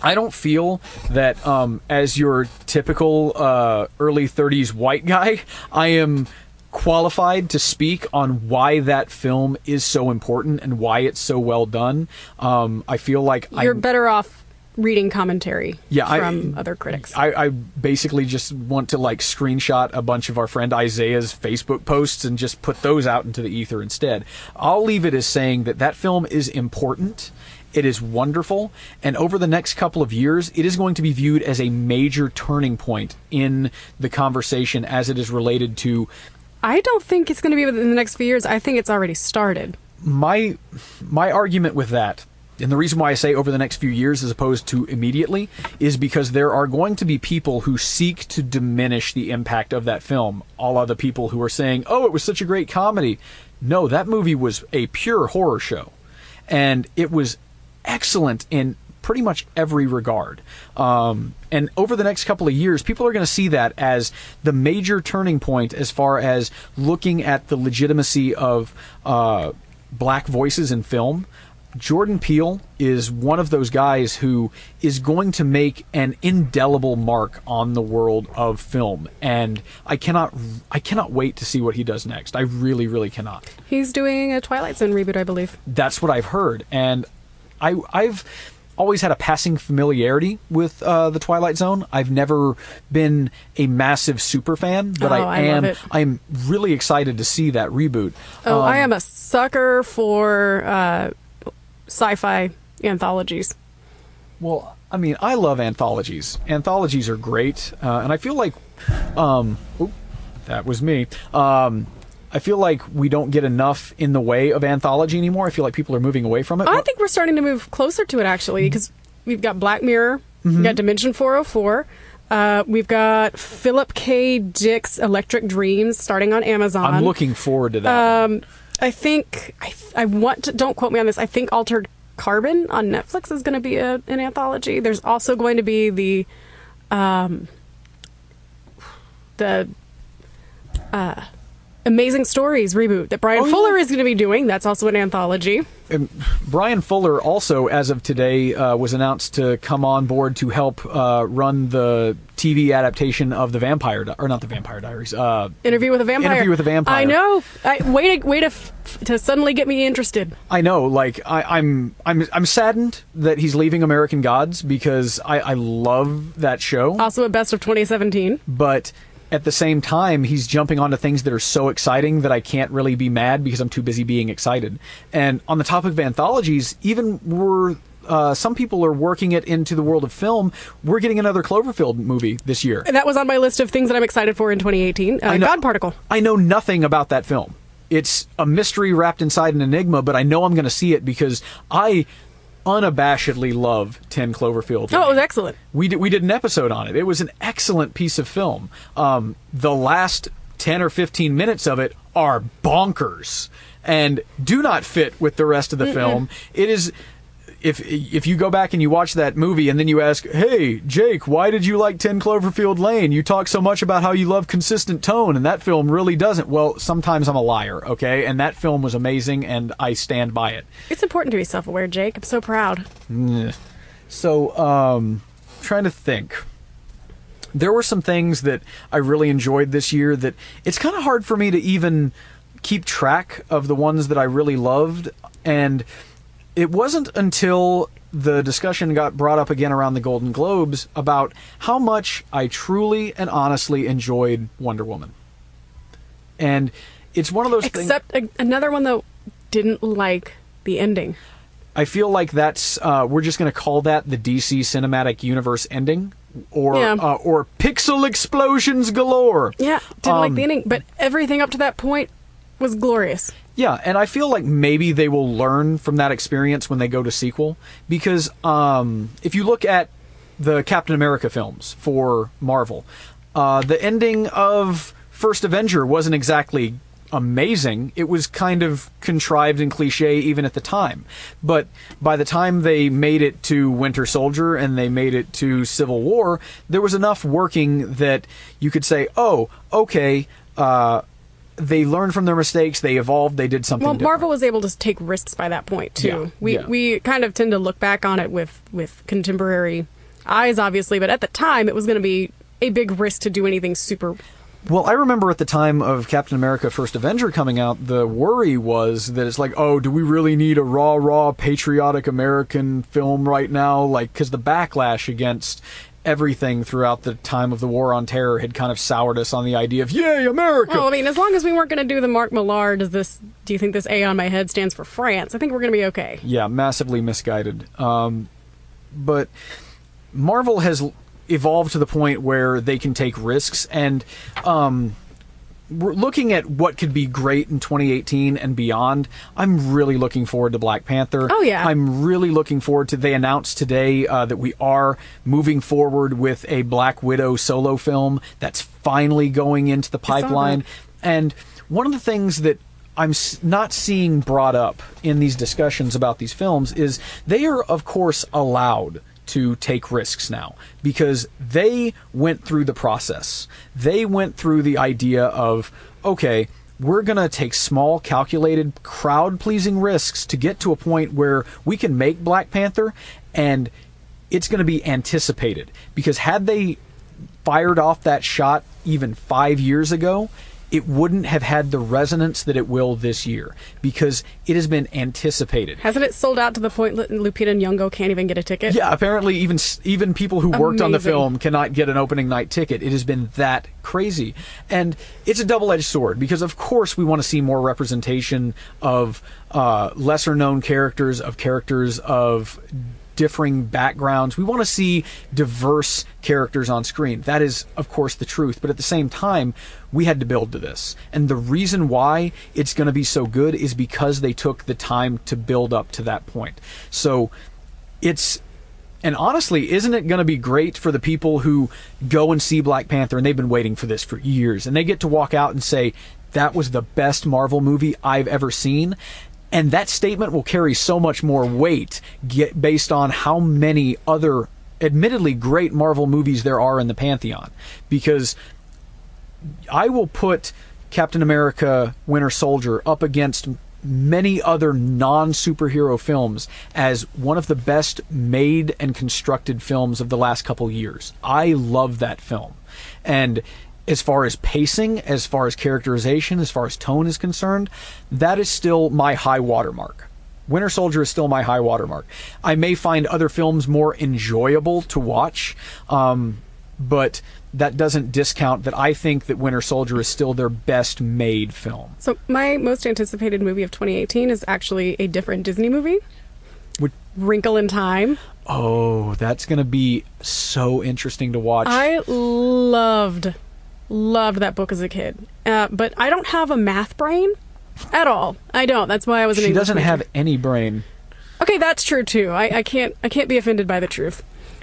I don't feel that um, as your typical uh, early 30s white guy, I am qualified to speak on why that film is so important and why it's so well done. Um, I feel like You're I'm, better off reading commentary Yeah, I- from other critics. I, I basically just want to like screenshot a bunch of our friend Isaiah's Facebook posts and just put those out into the ether instead. I'll leave it as saying that that film is important. It is wonderful, and over the next couple of years, it is going to be viewed as a major turning point in the conversation as it is related to I don't think it's going to be within the next few years. I think it's already started. my my argument with that and the reason why I say over the next few years as opposed to immediately is because there are going to be people who seek to diminish the impact of that film. All other people who are saying, "Oh, it was such a great comedy." No, that movie was a pure horror show, and it was excellent in pretty much every regard. Um, and over the next couple of years, people are going to see that as the major turning point as far as looking at the legitimacy of uh, black voices in film. Jordan Peele is one of those guys who is going to make an indelible mark on the world of film, and I cannot, I cannot wait to see what he does next. I really, really cannot He's doing a Twilight Zone reboot, I believe. that's what I've heard, and I I've always had a passing familiarity with uh, the Twilight Zone. I've never been a massive super fan, but Oh, I I am. I'm really excited to see that reboot. Oh, I Um, am a sucker for uh, sci-fi anthologies. Well, I mean, I love anthologies. Anthologies are great, uh, and I feel like, um, oop, that was me. Um, I feel like we don't get enough in the way of anthology anymore. I feel like people are moving away from it. I think we're starting to move closer to it actually because we've got Black Mirror, we've got Dimension 404, uh, we've got Philip K. Dick's Electric Dreams starting on Amazon. I'm looking forward to that. Um, I think I, I want to. Don't quote me on this. I think Altered Carbon on Netflix is going to be a, an anthology. There's also going to be the, um, the, uh, Amazing Stories reboot that Bryan Oh, yeah. Fuller is going to be doing. That's also an anthology. And Bryan Fuller also, as of today, uh, was announced to come on board to help uh, run the TV adaptation of the Vampire, Di- or not the Vampire Diaries. Uh, Interview with a Vampire. Interview with a Vampire. I know. I, way to way to f- to suddenly get me interested. I know, like I, I'm, I'm, I'm saddened that he's leaving American Gods because I, I love that show. Also, a best of 2017. but at the same time he's jumping onto things that are so exciting that I can't really be mad because I'm too busy being excited. And on the topic of anthologies, even we're uh, some people are working it into the world of film. We're getting another Cloverfield movie this year. And that was on my list of things that I'm excited for in 2018. Uh, I know- God Particle. I know nothing about that film. It's a mystery wrapped inside an enigma, but I know I'm going to see it because I unabashedly love 10 Cloverfield. Lane. Oh, it was excellent. We did, we did an episode on it. It was an excellent piece of film. Um, the last 10 or 15 minutes of it are bonkers and do not fit with the rest of the film. It is if if you go back and you watch that movie and then you ask, "Hey, Jake, why did you like 10 Cloverfield Lane? You talk so much about how you love consistent tone and that film really doesn't." Well, sometimes I'm a liar, okay? And that film was amazing and I stand by it. It's important to be self-aware, Jake. I'm so proud. So, um, trying to think. There were some things that I really enjoyed this year that it's kind of hard for me to even keep track of the ones that I really loved. And it wasn't until the discussion got brought up again around the Golden Globes about how much I truly and honestly enjoyed Wonder Woman. And it's one of those things. Except another one that didn't like the ending. I feel like that's uh, we're just going to call that the DC cinematic universe ending, or Yeah. uh, or pixel explosions galore. Yeah, didn't like Um, the ending, but everything up to that point was glorious. Yeah, and I feel like maybe they will learn from that experience when they go to sequel because um, if you look at the Captain America films for Marvel, uh, the ending of First Avenger wasn't exactly amazing. It was kind of contrived and cliche even at the time. But by the time they made it to Winter Soldier and they made it to Civil War, there was enough working that you could say, "Oh, okay, uh, they learned from their mistakes. They evolved. They did something. Well, different. Marvel was able to take risks by that point too. Yeah, we yeah. we kind of tend to look back on it with with contemporary eyes, obviously, but at the time it was going to be a big risk to do anything super. Well, I remember at the time of Captain America: First Avenger coming out, the worry was that it's like, oh, do we really need a raw, raw, patriotic American film right now? Like, because the backlash against everything throughout the time of the War on Terror had kind of soured us on the idea of, yay, America! Well, I mean, as long as we weren't going to do the Mark Millar, does this? Do you think this A on my head stands for France? I think we're going to be okay. yeah, massively misguided. Um, but Marvel has evolved to the point where they can take risks, and um, looking at what could be great in 2018 and beyond. I'm really looking forward to Black Panther. Oh, yeah. I'm really looking forward to. They announced today uh, that we are moving forward with a Black Widow solo film that's finally going into the pipeline. And one of the things that I'm not seeing brought up in these discussions about these films is they are, of course, allowed to take risks now because they went through the process. They went through the idea of, okay, we're going to take small, calculated, crowd pleasing risks to get to a point where we can make Black Panther and it's going to be anticipated. Because had they fired off that shot even five years ago, it wouldn't have had the resonance that it will this year because it has been anticipated. Hasn't it sold out to the point that Lupita Nyong'o can't even get a ticket? Yeah, apparently even even people who worked on the film cannot get an opening night ticket. It has been that crazy, and it's a double-edged sword because of course we want to see more representation of uh, lesser known characters, of characters of differing backgrounds. We want to see diverse characters on screen. That is, of course, the truth. But at the same time, we had to build to this. And the reason why it's going to be so good is because they took the time to build up to that point. So it's and honestly, isn't it going to be great for the people who go and see Black Panther and they've been waiting for this for years and they get to walk out and say, that was the best Marvel movie I've ever seen? And that statement will carry so much more weight get, based on how many other, admittedly great Marvel movies there are in the Pantheon. Because I will put Captain America Winter Soldier up against many other non superhero films as one of the best made and constructed films of the last couple years. I love that film. And as far as pacing, as far as characterization, as far as tone is concerned, that is still my high watermark. Winter Soldier is still my high watermark. I may find other films more enjoyable to watch, um, but that doesn't discount that I think that Winter Soldier is still their best made film. So my most anticipated movie of 2018 is actually a different Disney movie, Would- Wrinkle in Time. Oh, that's going to be so interesting to watch. I loved, loved that book as a kid, uh, but I don't have a math brain at all. I don't. That's why I was an she English doesn't major. have any brain. Okay, that's true too. I, I can't I can't be offended by the truth.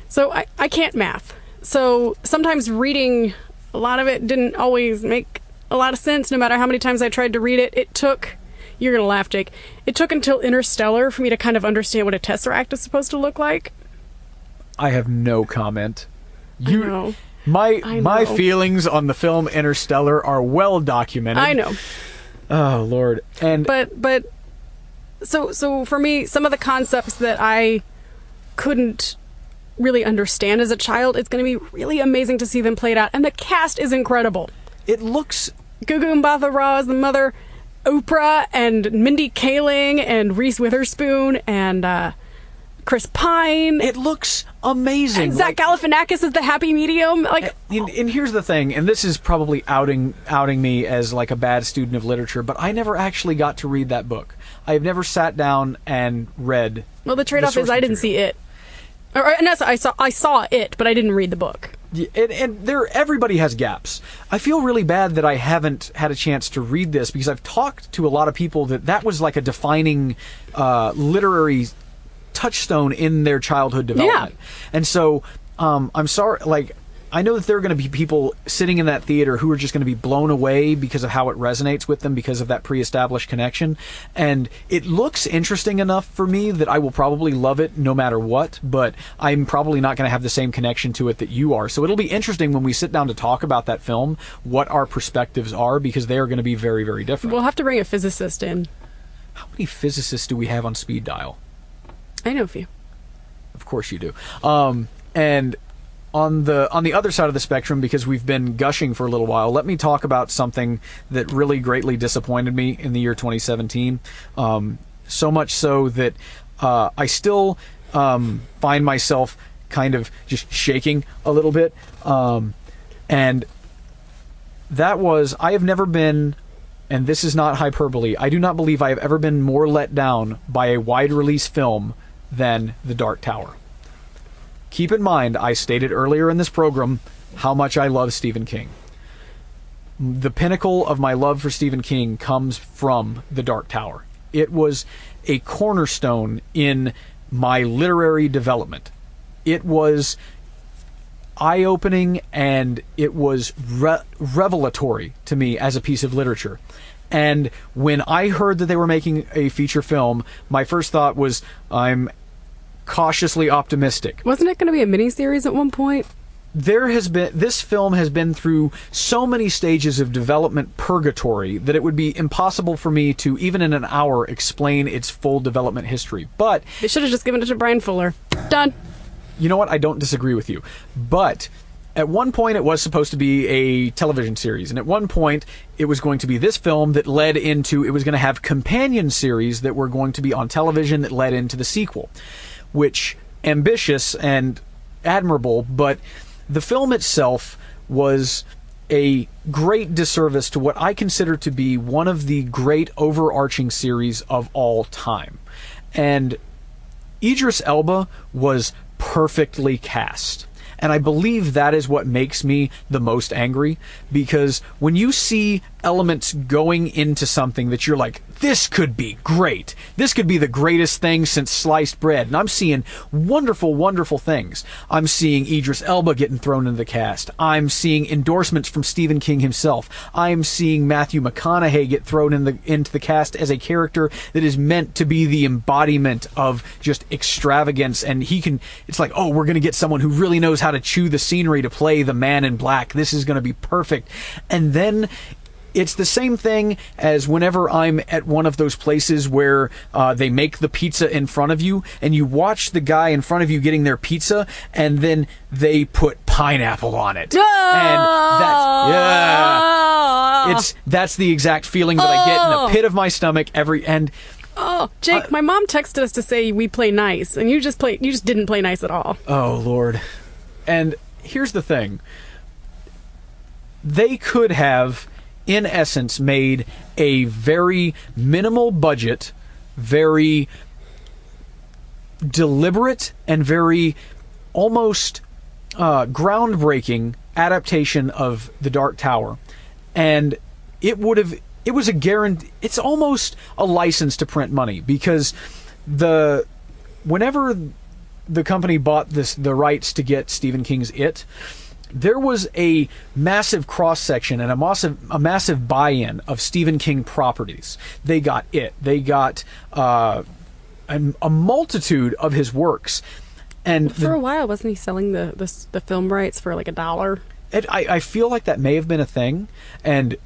So I, I can't math. So sometimes reading a lot of it didn't always make a lot of sense no matter how many times I tried to read it. It took you're gonna laugh, Jake. It took until Interstellar for me to kind of understand what a tesseract is supposed to look like. I have no comment. You, know. My my feelings on the film Interstellar are well documented. I know. Oh Lord, and but but so so for me some of the concepts that i couldn't really understand as a child it's going to be really amazing to see them played out and the cast is incredible it looks gugu mbatha raw is the mother oprah and mindy kaling and reese witherspoon and uh, chris pine it looks amazing. and zach Like- galifianakis is the happy medium like and, and here's the thing, and this is probably outing outing me as like a bad student of literature, but I never actually got to read that book. I have never sat down and read. well the trade-off source is i didn't material. see it or, or no, so I saw I saw it, but I didn't read the book. Yeah, And, and there, everybody has gaps. I feel really bad that I haven't had a chance to read this because I've talked to a lot of people that that was like a defining uh, literary touchstone in their childhood development. And so, um, I'm sorry, like. I know that there are going to be people sitting in that theater who are just going to be blown away because of how it resonates with them because of that pre-established connection. And it looks interesting enough for me that I will probably love it no matter what, but I'm probably not going to have the same connection to it that you are. So it'll be interesting when we sit down to talk about that film, what our perspectives are because they are going to be very, very different. We'll have to bring a physicist in. how many physicists do we have on speed dial? I know a few. Of course you do. Um, and on the on the other side of the spectrum, because we've been gushing for a little while, let me talk about something that really greatly disappointed me in the year 2017. Um, so much so that uh, I still um, find myself kind of just shaking a little bit. Um, and that was I have never been and this is not hyperbole. I do not believe I have ever been more let down by a wide release film than The Dark Tower. Keep in mind, I stated earlier in this program how much I love Stephen King. The pinnacle of my love for Stephen King comes from The Dark Tower. It was a cornerstone in my literary development. It was eye opening and it was re- revelatory to me as a piece of literature. And when I heard that they were making a feature film, my first thought was, I'm cautiously optimistic. Wasn't it going to be a miniseries at one point? There has been this film has been through so many stages of development purgatory that it would be impossible for me to even in an hour explain its full development history. But They should have just given it to Bryan Fuller. Done. you know what? I don't disagree with you. But at one point, it was supposed to be a television series, and at one point, it was going to be this film that led into it was going to have companion series that were going to be on television that led into the sequel, which ambitious and admirable, but the film itself was a great disservice to what I consider to be one of the great overarching series of all time. And Idris Elba was perfectly cast. And I believe that is what makes me the most angry because when you see elements going into something that you're like, this could be great. This could be the greatest thing since sliced bread. And I'm seeing wonderful, wonderful things. I'm seeing Idris Elba getting thrown into the cast. I'm seeing endorsements from Stephen King himself. I'm seeing Matthew McConaughey get thrown in the, into the cast as a character that is meant to be the embodiment of just extravagance. And he can, it's like, oh, we're going to get someone who really knows how to chew the scenery to play the man in black. This is going to be perfect. And then it's the same thing as whenever I'm at one of those places where uh, they make the pizza in front of you, and you watch the guy in front of you getting their pizza, and then they put pineapple on it, and that's yeah, it's that's the exact feeling that I get in Oh. the pit of my stomach every and. Oh, Jake, my mom texted us to say we play nice, and you just play. You just didn't play nice at all. Oh Lord. And here's the thing. They could have in essence made a very minimal budget, very deliberate and very almost uh, groundbreaking adaptation of The Dark Tower. And it would have it was a guarantee it's almost a license to print money because the whenever the company bought this the rights to get Stephen King's It, there was a massive cross section and a massive a massive buy-in of Stephen King properties. They got It. They got uh, a, a multitude of his works. And the- For a while, wasn't he selling the the, the film rights for like a dollar? it, I, I feel like that may have been a thing, and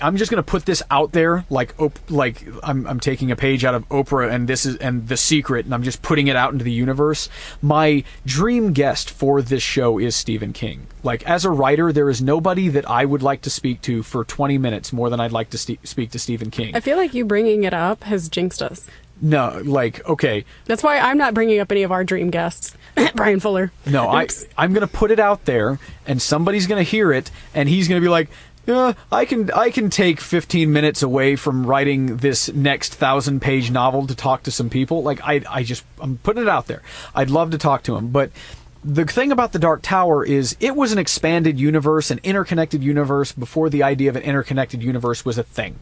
I'm just gonna put this out there, like op- like I'm, I'm taking a page out of Oprah and this is and The Secret, and I'm just putting it out into the universe. My dream guest for this show is Stephen King. Like as a writer, there is nobody that I would like to speak to for 20 minutes more than I'd like to ste speak to Stephen King. I feel like you bringing it up has jinxed us. no, like okay, That's why I'm not bringing up any of our dream guests. Bryan Fuller. No, I I'm gonna put it out there, and somebody's gonna hear it, and he's gonna be like, "Yeah, I can I can take 15 minutes away from writing this next thousand page novel to talk to some people." Like I I just I'm putting it out there. I'd love to talk to him, but the thing about the Dark Tower is it was an expanded universe, an interconnected universe before the idea of an interconnected universe was a thing.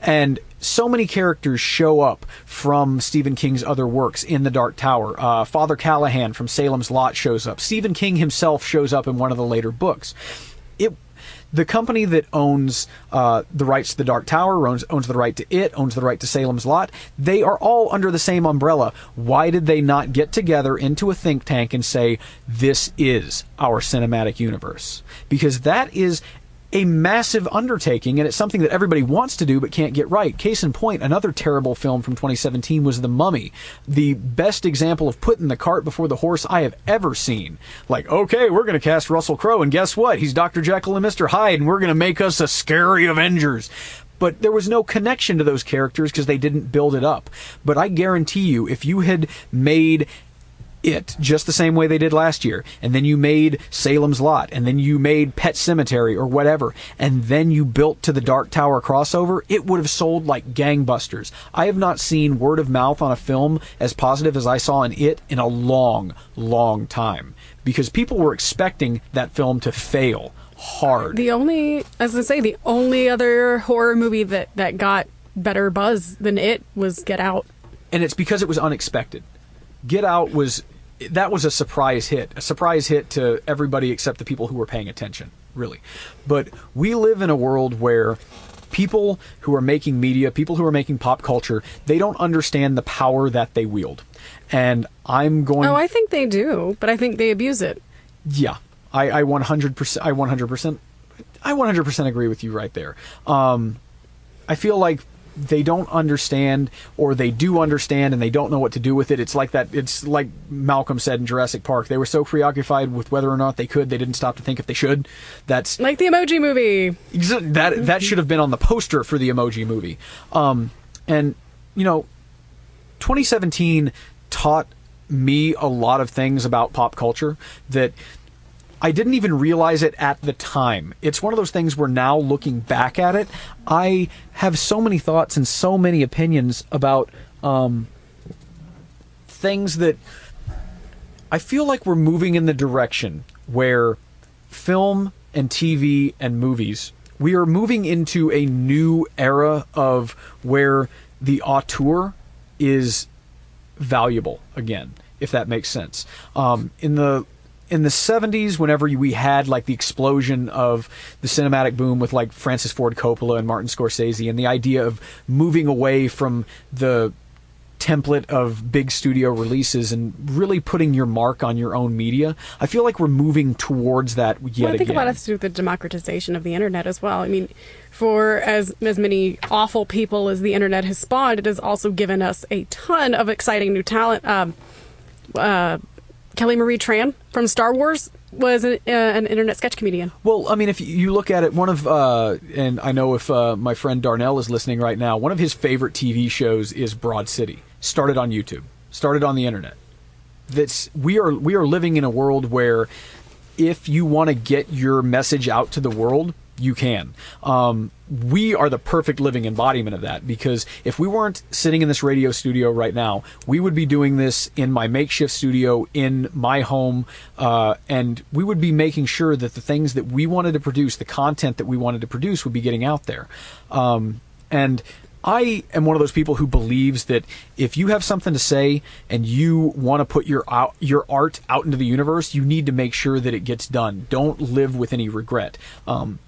And so many characters show up from Stephen King's other works in the Dark Tower. Uh, Father Callahan from Salem's Lot shows up. Stephen King himself shows up in one of the later books. The company that owns uh, the rights to the Dark Tower owns, owns the right to it, owns the right to Salem's Lot. They are all under the same umbrella. Why did they not get together into a think tank and say, this is our cinematic universe? Because that is a massive undertaking, and it's something that everybody wants to do but can't get right. Case in point, another terrible film from 2017 was The Mummy, the best example of putting the cart before the horse I have ever seen. Like, okay, we're going to cast Russell Crowe, and guess what? He's Dr. Jekyll and Mr. Hyde, and we're going to make us a scary Avengers but there was no connection to those characters because they didn't build it up. But I guarantee you, if you had made it just the same way they did last year. And then you made Salem's Lot, and then you made Pet Sematary or whatever, and then you built to the Dark Tower crossover, it would have sold like gangbusters. I have not seen word of mouth on a film as positive as I saw in it in a long, long time. Because people were expecting that film to fail hard. The only, as I say, the only other horror movie that, that got better buzz than it was Get Out. And it's because it was unexpected. Get Out was that was a surprise hit, a surprise hit to everybody except the people who were paying attention, really. But we live in a world where people who are making media, people who are making pop culture, they don't understand the power that they wield. And I'm going. Oh, I think they do, but I think they abuse it. Yeah, I, I 100%. I 100%. I 100% agree with you right there. Um, I feel like they don't understand or they do understand and they don't know what to do with it. It's like that it's like Malcolm said in Jurassic Park. They were so preoccupied with whether or not they could, they didn't stop to think if they should. That's like the emoji movie. That that should have been on the poster for the emoji movie. Um, and you know, 2017 taught me a lot of things about pop culture that I didn't even realize it at the time. It's one of those things where now looking back at it, I have so many thoughts and so many opinions about um, things that I feel like we're moving in the direction where film and TV and movies, we are moving into a new era of where the auteur is valuable again, if that makes sense. Um, in the in the 70s whenever we had like the explosion of the cinematic boom with like Francis Ford Coppola and Martin Scorsese and the idea of moving away from the template of big studio releases and really putting your mark on your own media. I feel like we're moving towards that yet well, I think again. a lot has to do with the democratization of the internet as well. I mean, for as as many awful people as the internet has spawned, it has also given us a ton of exciting new talent. Um, uh, Kelly Marie Tran from Star Wars was an, uh, an, internet sketch comedian. Well, I mean, if you look at it, one of, uh, and I know if uh, my friend Darnell is listening right now, one of his favorite TV shows is Broad City. Started on YouTube, started on the internet. That's we are we are living in a world where if you want to get your message out to the world, you can. Um, we are the perfect living embodiment of that because if we weren't sitting in this radio studio right now, we would be doing this in my makeshift studio in my home, uh, and we would be making sure that the things that we wanted to produce, the content that we wanted to produce, would be getting out there. Um, and I am one of those people who believes that if you have something to say and you want to put your out, your art out into the universe, you need to make sure that it gets done. Don't live with any regret. Um,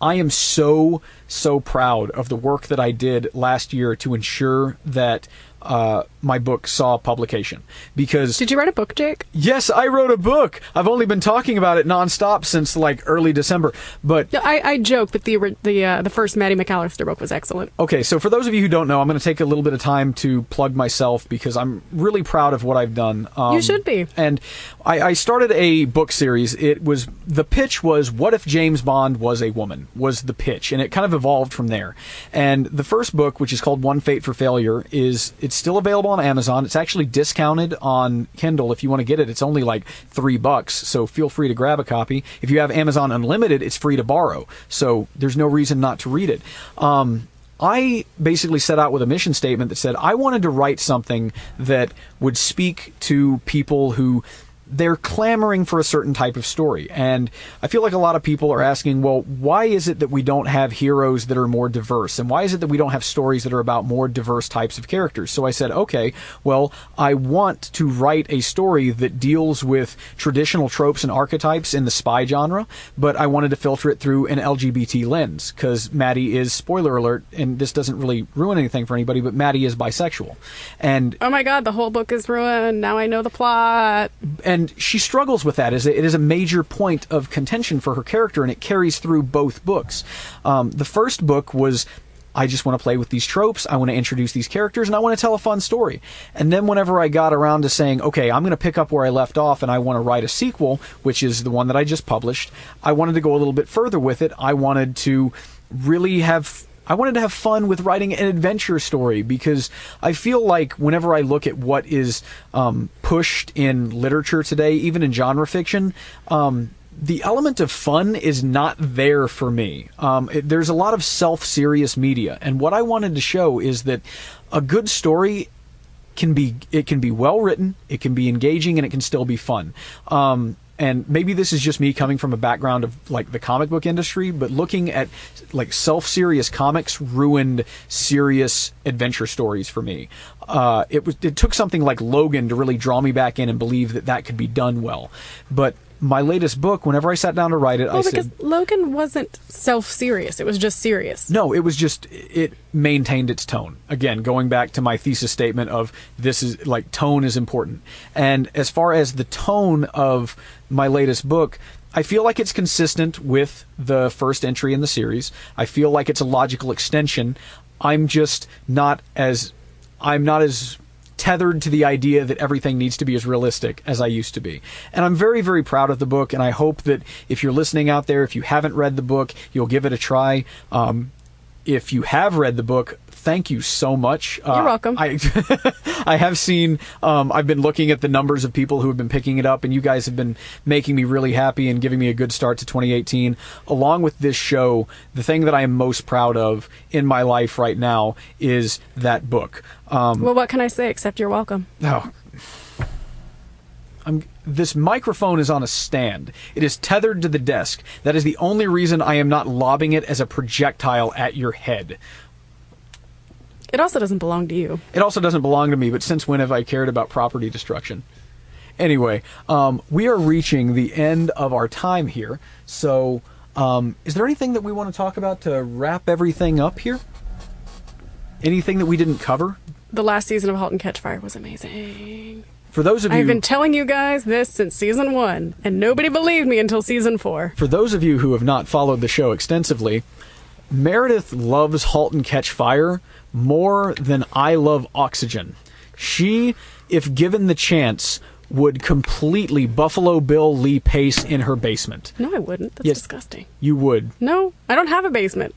I am so, so proud of the work that I did last year to ensure that uh, my book saw publication. Because did you write a book jake? Yes i wrote a book. I've only been talking about it nonstop since like early december. But yeah, I, I joke but the the uh, the first maddie mcallister book was excellent. Okay so for those of you who don't know i'm going to take a little bit of time to plug myself because i'm really proud of what i've done. Um, you should be. and I, I started a book series. It was the pitch was what if james bond was a woman was the pitch. And it kind of evolved from there. And the first book which is called one fate for failure is it's still available on Amazon. It's actually discounted on Kindle. If you want to get it, it's only like three bucks. So feel free to grab a copy. If you have Amazon Unlimited, it's free to borrow. So there's no reason not to read it. Um, I basically set out with a mission statement that said I wanted to write something that would speak to people who they're clamoring for a certain type of story. And I feel like a lot of people are asking, well, why is it that we don't have heroes that are more diverse? And why is it that we don't have stories that are about more diverse types of characters? So I said, okay, well, I want to write a story that deals with traditional tropes and archetypes in the spy genre, but I wanted to filter it through an LGBT lens because Maddie is, spoiler alert, and this doesn't really ruin anything for anybody, but Maddie is bisexual. And Oh my god, the whole book is ruined. Now I know the plot. and she struggles with that. Is it is a major point of contention for her character, and it carries through both books. Um, the first book was. I just want to play with these tropes. I want to introduce these characters and I want to tell a fun story. And then whenever I got around to saying, okay, I'm going to pick up where I left off and I want to write a sequel, which is the one that I just published, I wanted to go a little bit further with it. I wanted to really have I wanted to have fun with writing an adventure story because I feel like whenever I look at what is um, pushed in literature today, even in genre fiction, um, the element of fun is not there for me. Um, it, there's a lot of self-serious media, and what I wanted to show is that a good story can be it can be well written, it can be engaging, and it can still be fun. Um, and maybe this is just me coming from a background of like the comic book industry, but looking at like self-serious comics ruined serious adventure stories for me. Uh, it was it took something like Logan to really draw me back in and believe that that could be done well. But my latest book, whenever I sat down to write it, I Well, said, because Logan wasn't self serious. It was just serious. no, it was just it maintained its tone. Again, going back to my thesis statement of this is like tone is important. And as far as the tone of my latest book, I feel like it's consistent with the first entry in the series. I feel like it's a logical extension. I'm just not as I'm not as tethered to the idea that everything needs to be as realistic as I used to be. And I'm very, very proud of the book, and I hope that if you're listening out there, if you haven't read the book, you'll give it a try. Um, if you have read the book, thank you so much. Uh, You're welcome. I, I have seen, um, I've been looking at the numbers of people who have been picking it up, and you guys have been making me really happy and giving me a good start to 2018. Along with this show, the thing that I am most proud of in my life right now is that book. Um, Well, what can I say except you're welcome? Oh. I'm, this microphone is on a stand. It is tethered to the desk. That is the only reason I am not lobbing it as a projectile at your head. It also doesn't belong to you. It also doesn't belong to me, but since when have I cared about property destruction? Anyway, um, we are reaching the end of our time here. So, um, is there anything that we want to talk about to wrap everything up here? Anything that we didn't cover? The last season of *Halt and Catch Fire* was amazing. For those of you I've been telling you guys this since season one, and nobody believed me until season four. For those of you who have not followed the show extensively, Meredith loves Halt and Catch Fire more than I love Oxygen. She, if given the chance, would completely Buffalo Bill Lee Pace in her basement. No, I wouldn't. That's Yes. disgusting. You would. No, I don't have a basement.